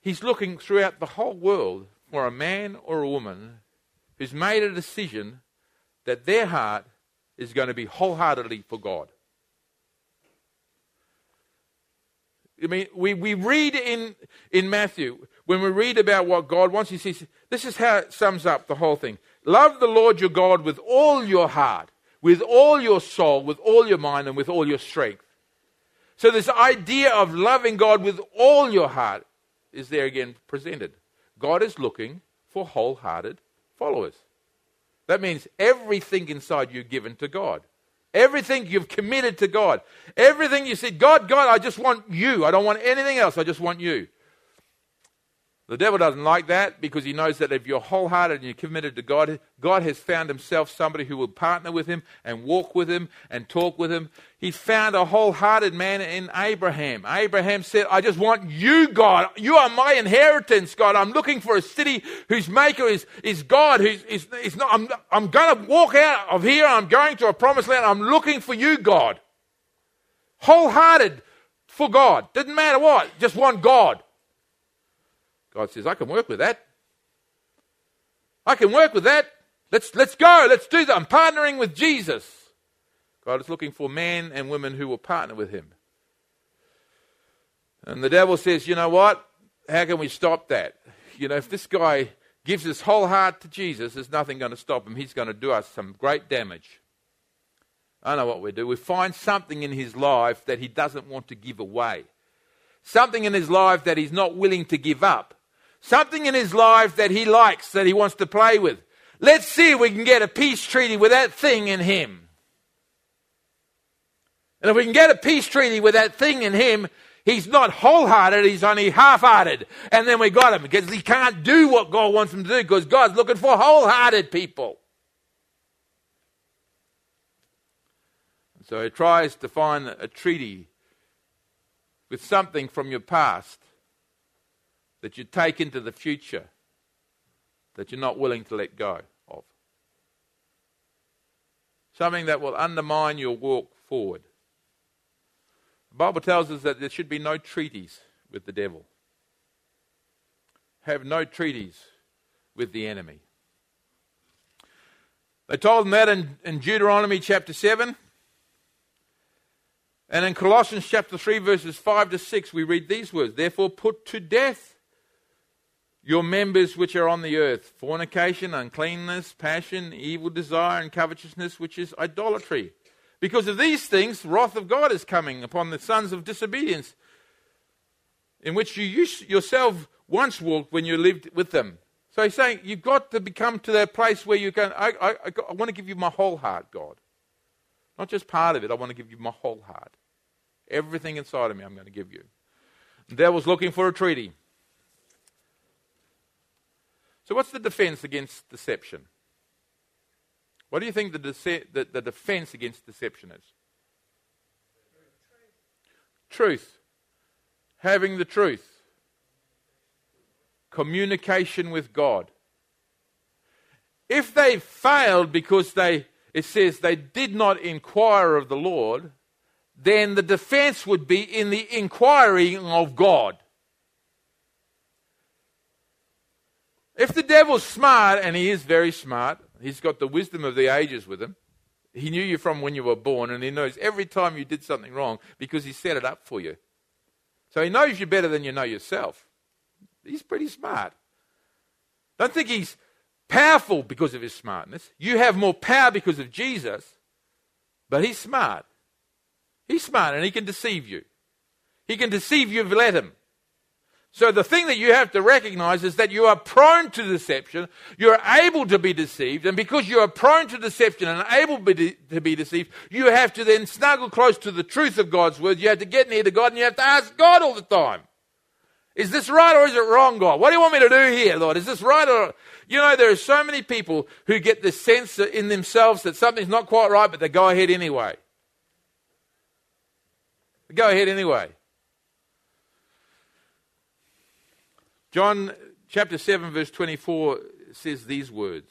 He's looking throughout the whole world for a man or a woman who's made a decision that their heart is going to be wholeheartedly for God. I mean, we, we read in, in Matthew, when we read about what God wants, he says, this is how it sums up the whole thing. Love the Lord your God with all your heart, with all your soul, with all your mind, and with all your strength. So, this idea of loving God with all your heart is there again presented. God is looking for wholehearted followers. That means everything inside you given to God. Everything you've committed to God. Everything you said, God, God, I just want you. I don't want anything else. I just want you. The devil doesn't like that because he knows that if you're wholehearted and you're committed to God, God has found himself somebody who will partner with him and walk with him and talk with him. He found a wholehearted man in Abraham. Abraham said, I just want you, God. You are my inheritance, God. I'm looking for a city whose maker is, is God, who's is, is not, I'm, I'm going to walk out of here. I'm going to a promised land. I'm looking for you, God. Wholehearted for God. Didn't matter what, just want God. God says, I can work with that. I can work with that. Let's, let's go. Let's do that. I'm partnering with Jesus. God is looking for men and women who will partner with him. And the devil says, you know what? How can we stop that? You know, if this guy gives his whole heart to Jesus, there's nothing going to stop him. He's going to do us some great damage. I know what we do. We find something in his life that he doesn't want to give away, something in his life that he's not willing to give up. Something in his life that he likes, that he wants to play with. Let's see if we can get a peace treaty with that thing in him. And if we can get a peace treaty with that thing in him, he's not wholehearted, he's only half hearted. And then we got him because he can't do what God wants him to do because God's looking for wholehearted people. So he tries to find a treaty with something from your past that you take into the future that you're not willing to let go of. Something that will undermine your walk forward. The Bible tells us that there should be no treaties with the devil. Have no treaties with the enemy. They told him that in, in Deuteronomy chapter 7. And in Colossians chapter 3, verses 5 to 6, we read these words Therefore, put to death your members which are on the earth fornication, uncleanness, passion, evil desire, and covetousness, which is idolatry. Because of these things, wrath of God is coming upon the sons of disobedience, in which you yourself once walked when you lived with them. So he's saying you've got to become to that place where you go, I, I, I, I want to give you my whole heart, God. Not just part of it, I want to give you my whole heart. Everything inside of me, I'm going to give you. The devil's looking for a treaty. So, what's the defense against deception? What do you think the, dece- the, the defense against deception is? Truth. Having the truth. Communication with God. if they failed because they, it says, they did not inquire of the Lord, then the defense would be in the inquiring of God. If the devil's smart, and he is very smart, he's got the wisdom of the ages with him. He knew you from when you were born, and he knows every time you did something wrong because he set it up for you. So he knows you better than you know yourself. He's pretty smart. Don't think he's powerful because of his smartness. You have more power because of Jesus, but he's smart. He's smart and he can deceive you. He can deceive you if you let him. So the thing that you have to recognize is that you are prone to deception. You're able to be deceived. And because you are prone to deception and able to be deceived, you have to then snuggle close to the truth of God's word. You have to get near to God and you have to ask God all the time. Is this right or is it wrong, God? What do you want me to do here, Lord? Is this right or. You know, there are so many people who get the sense in themselves that something's not quite right, but they go ahead anyway. They go ahead anyway. John chapter 7, verse 24 says these words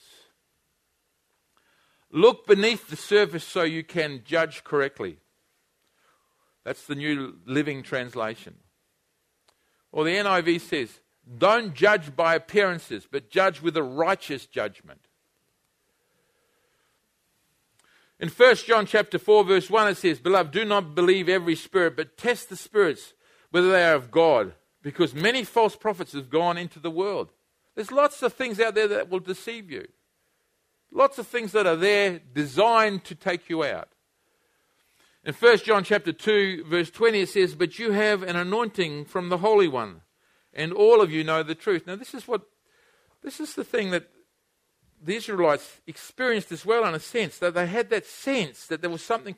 Look beneath the surface so you can judge correctly. That's the New Living Translation. Or the NIV says, Don't judge by appearances, but judge with a righteous judgment. In 1 John chapter 4, verse 1, it says, Beloved, do not believe every spirit, but test the spirits, whether they are of God because many false prophets have gone into the world. There's lots of things out there that will deceive you. Lots of things that are there designed to take you out. In 1 John chapter 2 verse 20 it says, "But you have an anointing from the Holy One, and all of you know the truth." Now this is what this is the thing that the Israelites experienced as well in a sense that they had that sense that there was something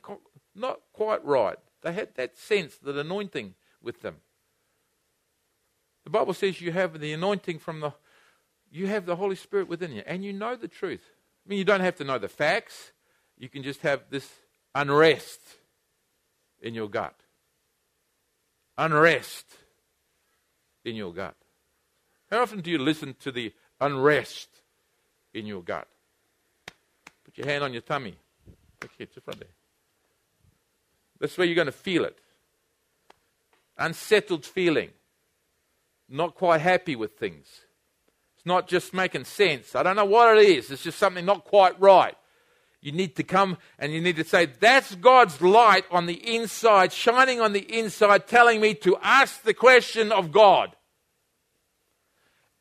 not quite right. They had that sense, that anointing with them. The Bible says you have the anointing from the, you have the Holy Spirit within you, and you know the truth. I mean, you don't have to know the facts. You can just have this unrest in your gut. Unrest in your gut. How often do you listen to the unrest in your gut? Put your hand on your tummy. Here, to front there. That's where you're going to feel it. Unsettled feeling not quite happy with things. It's not just making sense. I don't know what it is. It's just something not quite right. You need to come and you need to say, That's God's light on the inside, shining on the inside, telling me to ask the question of God.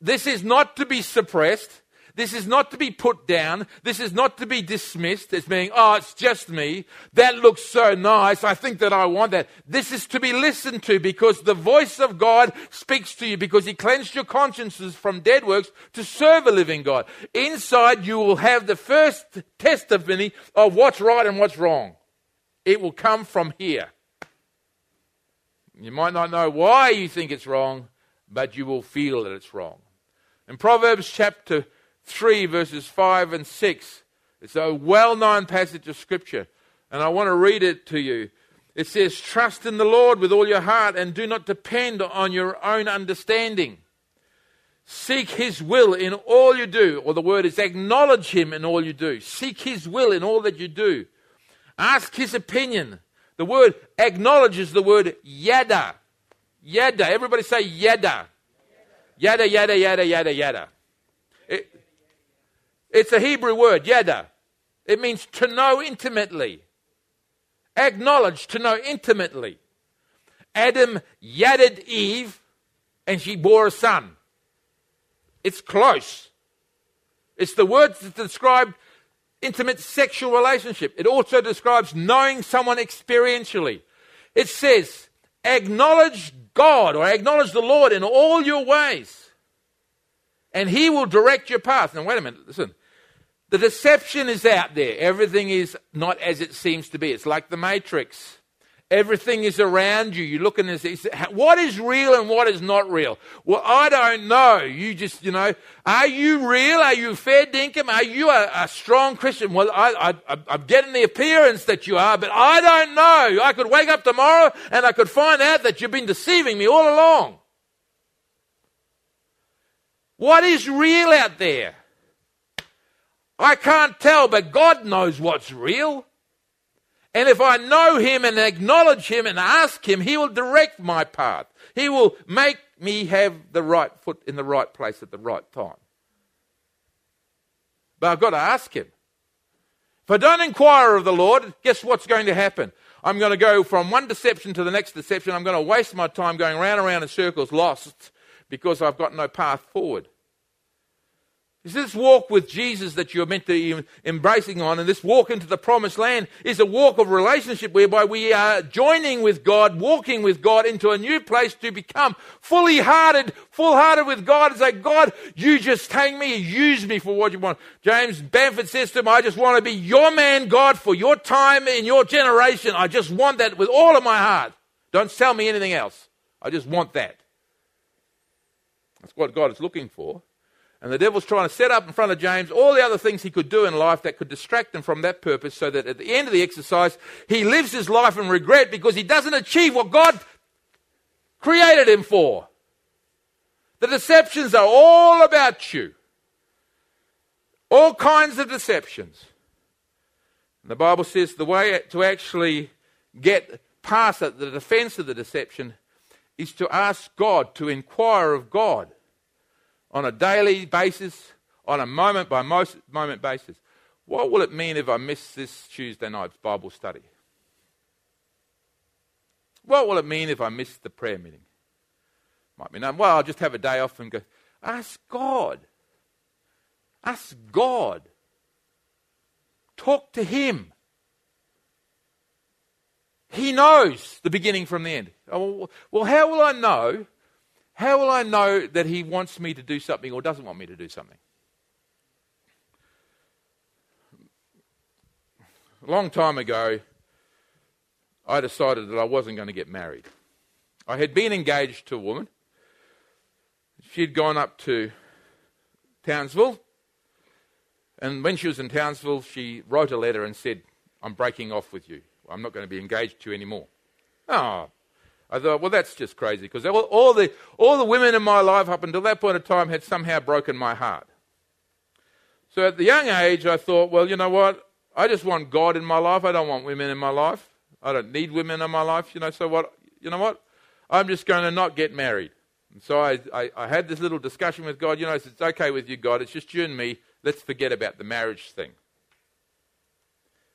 This is not to be suppressed. This is not to be put down. This is not to be dismissed as being, oh, it's just me. That looks so nice. I think that I want that. This is to be listened to because the voice of God speaks to you because He cleansed your consciences from dead works to serve a living God. Inside, you will have the first testimony of what's right and what's wrong. It will come from here. You might not know why you think it's wrong, but you will feel that it's wrong. In Proverbs chapter 3, verses 5 and 6. It's a well known passage of Scripture, and I want to read it to you. It says, Trust in the Lord with all your heart and do not depend on your own understanding. Seek His will in all you do, or the word is acknowledge Him in all you do. Seek His will in all that you do. Ask His opinion. The word acknowledges the word yada. Yada. Everybody say yada. Yada, yada, yada, yada, yada. It, it's a Hebrew word, yada. It means to know intimately. Acknowledge, to know intimately. Adam yadded Eve, and she bore a son. It's close. It's the word that describe intimate sexual relationship. It also describes knowing someone experientially. It says, acknowledge God or acknowledge the Lord in all your ways, and He will direct your path. Now, wait a minute, listen. The deception is out there. Everything is not as it seems to be. It's like the Matrix. Everything is around you. You look and say, what is real and what is not real? Well, I don't know. You just, you know, are you real? Are you fair dinkum? Are you a, a strong Christian? Well, I, I, I'm getting the appearance that you are, but I don't know. I could wake up tomorrow and I could find out that you've been deceiving me all along. What is real out there? I can't tell, but God knows what's real. And if I know Him and acknowledge Him and ask Him, He will direct my path. He will make me have the right foot in the right place at the right time. But I've got to ask Him. If I don't inquire of the Lord, guess what's going to happen? I'm going to go from one deception to the next deception. I'm going to waste my time going round and round in circles, lost, because I've got no path forward. Is this walk with Jesus that you're meant to be embracing on, and this walk into the promised land is a walk of relationship whereby we are joining with God, walking with God into a new place to become fully hearted, full hearted with God and say, God, you just take me, use me for what you want. James Bamford says to him, I just want to be your man, God, for your time in your generation. I just want that with all of my heart. Don't sell me anything else. I just want that. That's what God is looking for. And the devil's trying to set up in front of James all the other things he could do in life that could distract him from that purpose so that at the end of the exercise, he lives his life in regret because he doesn't achieve what God created him for. The deceptions are all about you. All kinds of deceptions. And the Bible says the way to actually get past the defense of the deception is to ask God, to inquire of God on a daily basis, on a moment by moment basis. What will it mean if I miss this Tuesday night's Bible study? What will it mean if I miss the prayer meeting? Might be, well, I'll just have a day off and go. Ask God. Ask God. Talk to Him. He knows the beginning from the end. Oh, well, how will I know how will I know that He wants me to do something or doesn't want me to do something? A long time ago, I decided that I wasn't going to get married. I had been engaged to a woman. She'd gone up to Townsville. And when she was in Townsville, she wrote a letter and said, I'm breaking off with you. I'm not going to be engaged to you anymore. Oh, I thought, well, that's just crazy because all, all, the, all the women in my life up until that point of time had somehow broken my heart. So at the young age, I thought, well, you know what? I just want God in my life. I don't want women in my life. I don't need women in my life. You know, so what? You know what? I'm just going to not get married. And so I, I, I had this little discussion with God. You know, it's okay with you, God. It's just you and me. Let's forget about the marriage thing.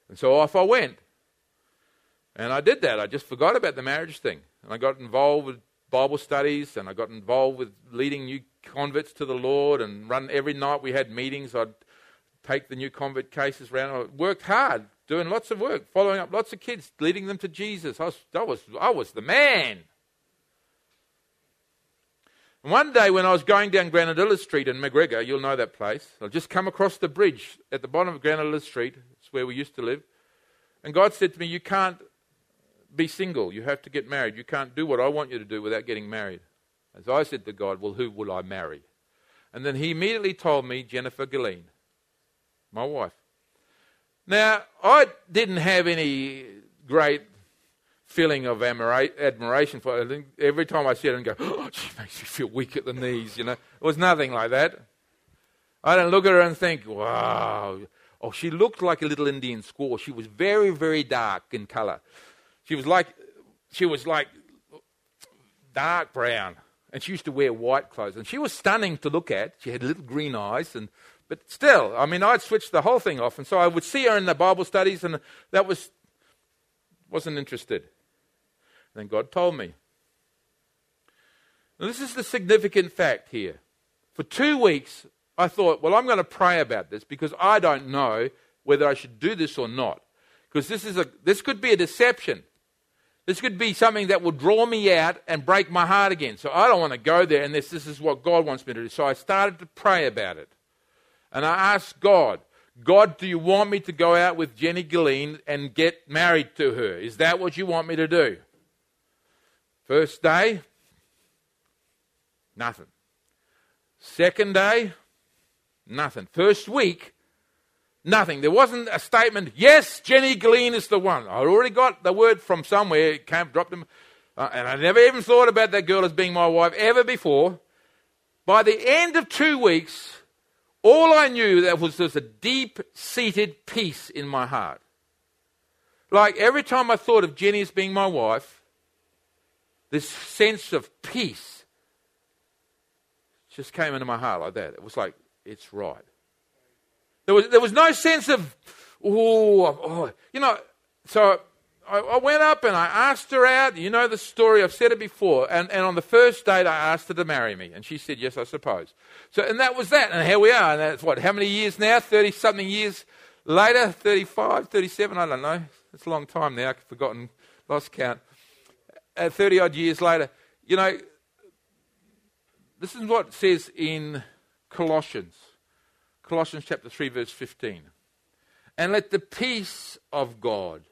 And so off I went. And I did that. I just forgot about the marriage thing. And I got involved with Bible studies and I got involved with leading new converts to the Lord and run every night we had meetings. I'd take the new convert cases around. I worked hard, doing lots of work, following up lots of kids, leading them to Jesus. I was, I was, I was the man. And one day when I was going down Granadilla Street in MacGregor, you'll know that place, I just come across the bridge at the bottom of Granadilla Street. It's where we used to live. And God said to me, You can't be single. You have to get married. You can't do what I want you to do without getting married. As I said to God, Well, who will I marry? And then he immediately told me Jennifer Gilleen, my wife. Now, I didn't have any great feeling of admiration for her. Every time I see her and go, oh, she makes me feel weak at the knees, you know. It was nothing like that. I don't look at her and think, wow. Oh, she looked like a little Indian squaw. She was very, very dark in color. She was like, she was like dark brown, and she used to wear white clothes, and she was stunning to look at. She had little green eyes, and but still, I mean, I'd switched the whole thing off, and so I would see her in the Bible studies, and that was wasn't interested. And then God told me. Now, this is the significant fact here. For two weeks, I thought, well, I'm going to pray about this because I don't know whether I should do this or not. Because this, is a, this could be a deception. This could be something that will draw me out and break my heart again. So I don't want to go there, and this, this is what God wants me to do. So I started to pray about it. And I asked God, God, do you want me to go out with Jenny Gilleen and get married to her? Is that what you want me to do? First day, nothing. Second day, nothing. First week, Nothing. There wasn't a statement, yes, Jenny Gilleen is the one. I already got the word from somewhere, it came, dropped him, uh, and I never even thought about that girl as being my wife ever before. By the end of two weeks, all I knew that was there's a deep seated peace in my heart. Like every time I thought of Jenny as being my wife, this sense of peace just came into my heart like that. It was like, it's right. There was, there was no sense of, oh, oh, you know, so I, I, went up and I asked her out. You know the story, I've said it before. And, and on the first date, I asked her to marry me. And she said, yes, I suppose. So, and that was that. And here we are. And that's what, how many years now? 30 something years later? 35, 37? I don't know. It's a long time now. I've forgotten, lost count. Uh, 30 odd years later, you know, this is what it says in Colossians. Colossians chapter 3, verse 15. And let the peace of God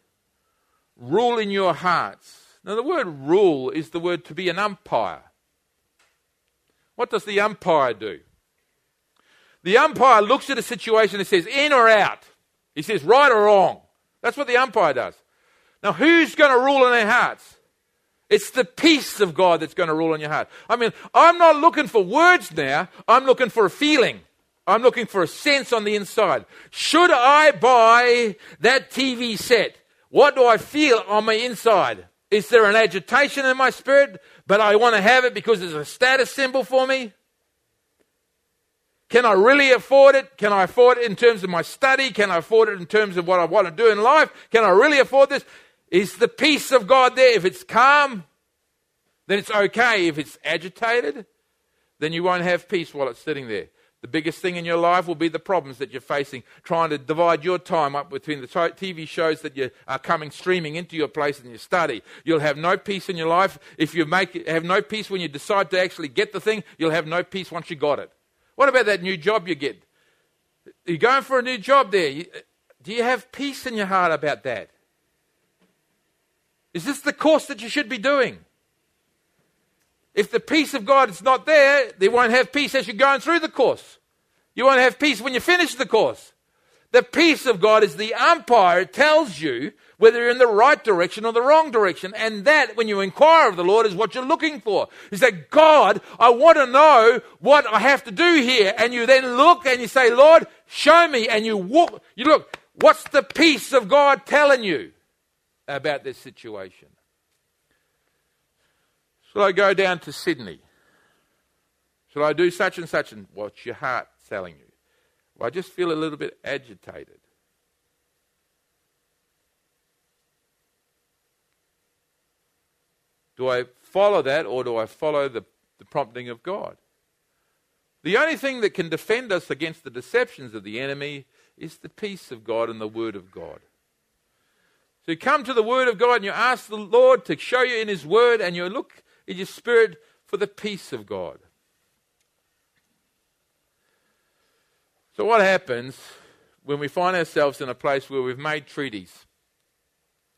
rule in your hearts. Now, the word rule is the word to be an umpire. What does the umpire do? The umpire looks at a situation and says, in or out. He says, right or wrong. That's what the umpire does. Now, who's going to rule in their hearts? It's the peace of God that's going to rule in your heart. I mean, I'm not looking for words now, I'm looking for a feeling. I'm looking for a sense on the inside. Should I buy that TV set? What do I feel on my inside? Is there an agitation in my spirit, but I want to have it because it's a status symbol for me? Can I really afford it? Can I afford it in terms of my study? Can I afford it in terms of what I want to do in life? Can I really afford this? Is the peace of God there? If it's calm, then it's okay. If it's agitated, then you won't have peace while it's sitting there. The biggest thing in your life will be the problems that you're facing, trying to divide your time up between the TV shows that you are coming streaming into your place and your study. You'll have no peace in your life. If you make, have no peace when you decide to actually get the thing, you'll have no peace once you got it. What about that new job you get? You're going for a new job there. Do you have peace in your heart about that? Is this the course that you should be doing? If the peace of God is not there, they won't have peace as you're going through the course. You won't have peace when you finish the course. The peace of God is the umpire. Tells you whether you're in the right direction or the wrong direction. And that, when you inquire of the Lord, is what you're looking for. Is that God, I want to know what I have to do here. And you then look and you say, Lord, show me. And you walk, you look, what's the peace of God telling you about this situation? Shall I go down to Sydney? Shall I do such and such? And what's your heart telling you? Well, I just feel a little bit agitated. Do I follow that or do I follow the, the prompting of God? The only thing that can defend us against the deceptions of the enemy is the peace of God and the Word of God. So you come to the Word of God and you ask the Lord to show you in His Word and you look in your spirit for the peace of God. So, what happens when we find ourselves in a place where we've made treaties?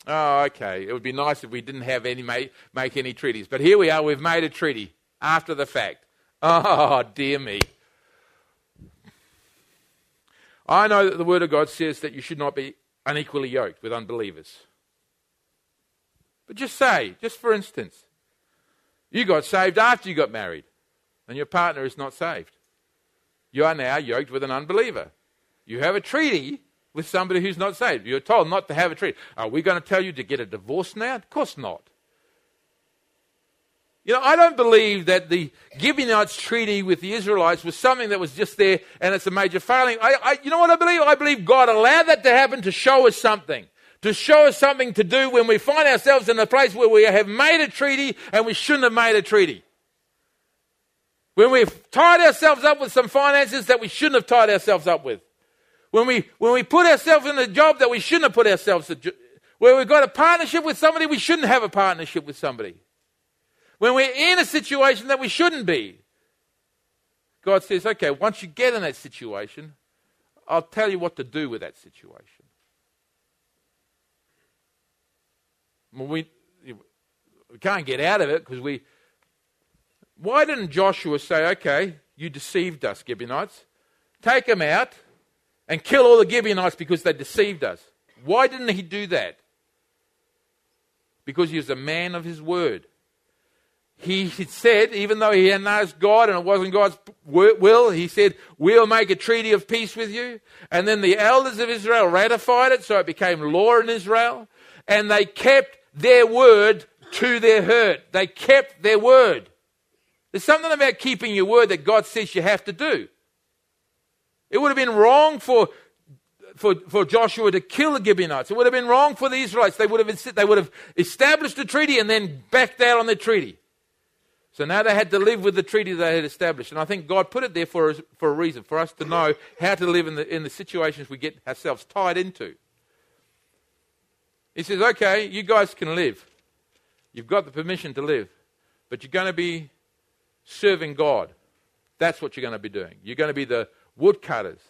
Oh, okay. It would be nice if we didn't have any make, make any treaties, but here we are. We've made a treaty after the fact. Oh, dear me. I know that the Word of God says that you should not be unequally yoked with unbelievers. But just say, just for instance, you got saved after you got married, and your partner is not saved. You are now yoked with an unbeliever. You have a treaty with somebody who's not saved. You're told not to have a treaty. Are we going to tell you to get a divorce now? Of course not. You know, I don't believe that the Gibeonites treaty with the Israelites was something that was just there and it's a major failing. I, I, you know what I believe? I believe God allowed that to happen to show us something to show us something to do when we find ourselves in a place where we have made a treaty and we shouldn't have made a treaty. When we've tied ourselves up with some finances that we shouldn't have tied ourselves up with. When we, when we put ourselves in a job that we shouldn't have put ourselves in. Where we've got a partnership with somebody, we shouldn't have a partnership with somebody. When we're in a situation that we shouldn't be. God says, okay, once you get in that situation, I'll tell you what to do with that situation. We, we can't get out of it because we. Why didn't Joshua say, okay, you deceived us, Gibeonites? Take them out and kill all the Gibeonites because they deceived us. Why didn't he do that? Because he was a man of his word. he said, even though he hadn't asked God and it wasn't God's will, he said, We'll make a treaty of peace with you. And then the elders of Israel ratified it, so it became law in Israel. And they kept their word to their hurt. They kept their word. There's something about keeping your word that God says you have to do. It would have been wrong for, for, for Joshua to kill the Gibeonites. It would have been wrong for the Israelites. They would have, they would have established a treaty and then backed out on the treaty. So now they had to live with the treaty they had established. And I think God put it there for, for a reason, for us to know how to live in the, in the situations we get ourselves tied into. He says, okay, you guys can live. You've got the permission to live. But you're going to be serving God. That's what you're going to be doing. You're going to be the woodcutters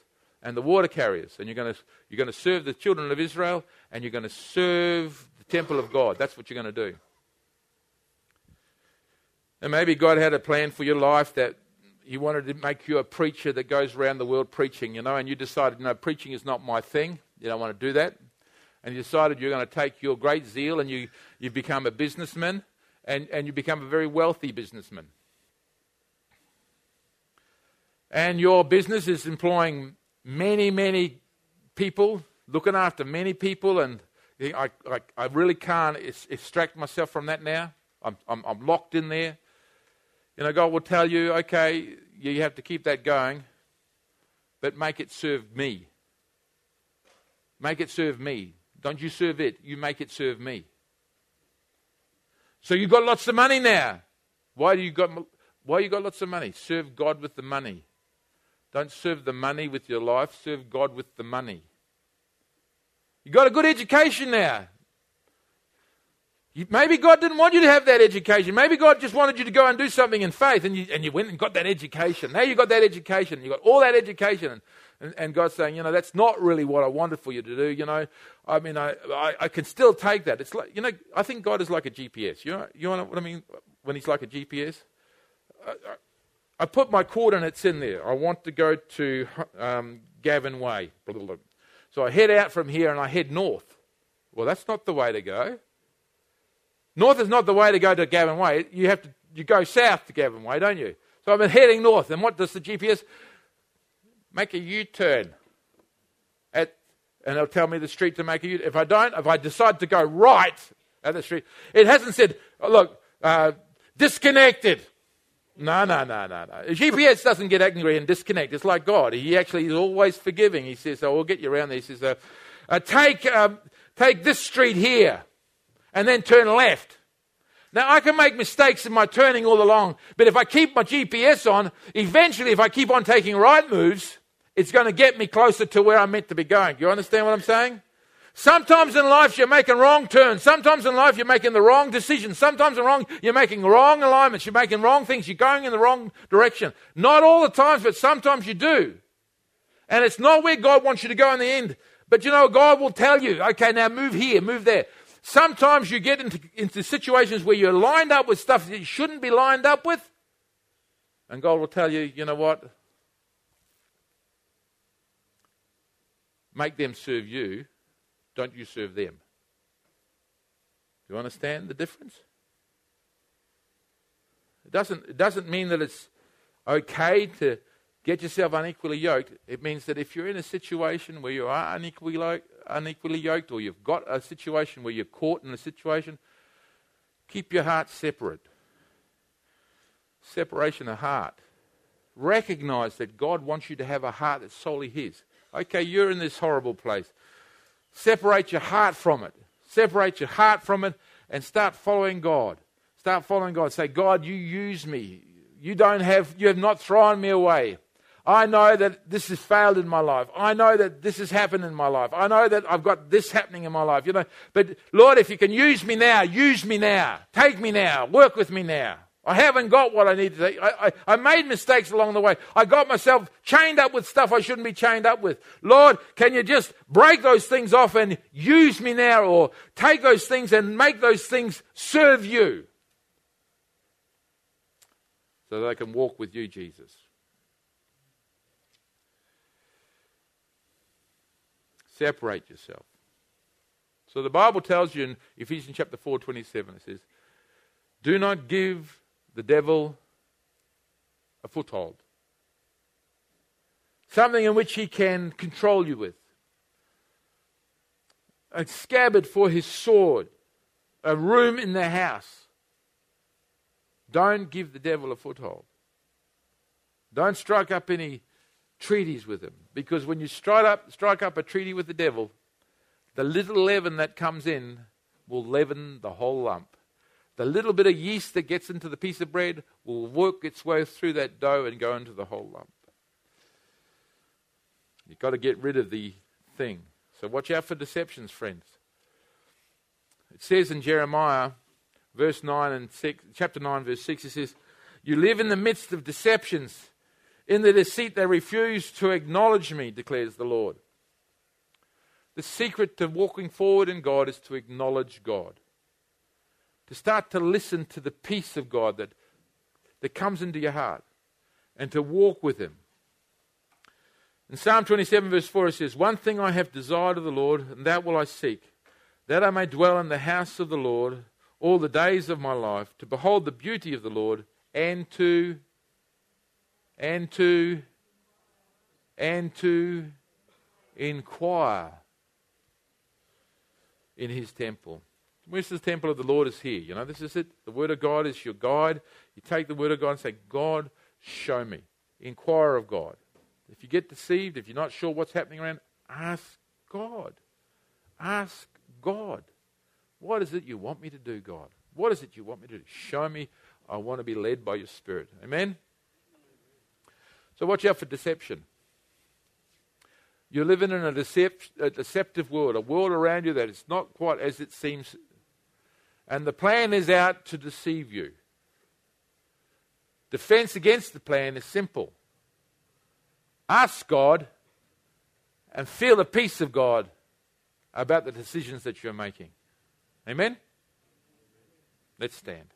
and the water carriers. And you're going to, you're going to serve the children of Israel and you're going to serve the temple of God. That's what you're going to do. And maybe God had a plan for your life that He wanted to make you a preacher that goes around the world preaching, you know, and you decided, no, preaching is not my thing. You don't want to do that. And you decided you're going to take your great zeal and you, you become a businessman and, and you become a very wealthy businessman. And your business is employing many, many people, looking after many people, and I, I, I really can't extract myself from that now. I'm, I'm, I'm locked in there. You know, God will tell you, okay, you have to keep that going, but make it serve me. Make it serve me. Don't you serve it, you make it serve me. So you've got lots of money now. Why do you got why you got lots of money? Serve God with the money. Don't serve the money with your life, serve God with the money. You got a good education now. Maybe God didn't want you to have that education. Maybe God just wanted you to go and do something in faith, and you, and you went and got that education. Now you got that education. You got all that education, and, and, God's saying, you know, that's not really what I wanted for you to do. You know, I mean, I, I, I, can still take that. It's like, you know, I think God is like a GPS. You know, you know what I mean when He's like a GPS. I, I put my coordinates in there. I want to go to um, Gavin Way. So I head out from here and I head north. Well, that's not the way to go. North is not the way to go to Gavin Way. You have to you go south to Gavin Way, don't you? So I'm heading north. And what does the GPS make a U-turn at and it'll tell me the street to make a U-turn. If I don't, if I decide to go right at the street, it hasn't said, oh, look, uh, disconnected. No, no, no, no, no. GPS doesn't get angry and disconnect. It's like God. He actually is always forgiving. He says, "Oh, we'll get you around there." He says, uh, uh, "Take, um, take this street here." and then turn left. Now, I can make mistakes in my turning all along, but if I keep my GPS on, eventually, if I keep on taking right moves, it's going to get me closer to where I'm meant to be going. You understand what I'm saying? Sometimes in life you're making wrong turns. Sometimes in life you're making the wrong decisions. Sometimes in wrong you're making wrong alignments. You're making wrong things. You're going in the wrong direction. Not all the times, but sometimes you do. And it's not where God wants you to go in the end. But you know, God will tell you, okay, now move here, move there. Sometimes you get into, into situations where you're lined up with stuff that you shouldn't be lined up with. And God will tell you, you know what? Make them serve you. Don't you serve them. Do you understand the difference? It doesn't, it doesn't mean that it's okay to get yourself unequally yoked. It means that if you're in a situation where you are unequally yoked, unequally yoked or you've got a situation where you're caught in a situation, keep your heart separate. Separation of heart. Recognize that God wants you to have a heart that's solely His. Okay, you're in this horrible place. Separate your heart from it. Separate your heart from it and start following God. Start following God. Say, God, you use me. You don't have, you have not thrown me away. I know that this has failed in my life. I know that this has happened in my life. I know that I've got this happening in my life. You know, but Lord, if you can use me now, use me now. Take me now. Work with me now. I haven't got what I need to. I, I, I made mistakes along the way. I got myself chained up with stuff I shouldn't be chained up with. Lord, can you just break those things off and use me now, or take those things and make those things serve you, so that I can walk with you, Jesus. Separate yourself. So the Bible tells you in Ephesians chapter 4, 27, it says, Do not give the devil a foothold. Something in which he can control you with. A scabbard for his sword. A room in the house. Don't give the devil a foothold. Don't strike up any treaties with him. Because when you strike up, strike up a treaty with the devil, the little leaven that comes in will leaven the whole lump. The little bit of yeast that gets into the piece of bread will work its way through that dough and go into the whole lump. You've got to get rid of the thing. So watch out for deceptions, friends. It says in Jeremiah, verse 9 and 6, chapter 9, verse 6, it says, You live in the midst of deceptions. In the deceit they refuse to acknowledge me, declares the Lord. The secret to walking forward in God is to acknowledge God to start to listen to the peace of God that, that comes into your heart and to walk with Him. In Psalm 27, verse 4, it says, One thing I have desired of the Lord, and that will I seek, that I may dwell in the house of the Lord all the days of my life, to behold the beauty of the Lord and to and to and to inquire in his temple. Where's the temple of the Lord is here. You know, this is it. The Word of God is your guide. You take the Word of God and say, God, show me. Inquire of God. If you get deceived, if you're not sure what's happening around, ask God. Ask God. What is it you want me to do, God? What is it you want me to do? Show me. I want to be led by your Spirit. Amen? So watch out for deception. You're living in a, decept- a deceptive world, a world around you that is not quite as it seems and the plan is out to deceive you. Defense against the plan is simple ask God and feel the peace of God about the decisions that you're making. Amen? Let's stand.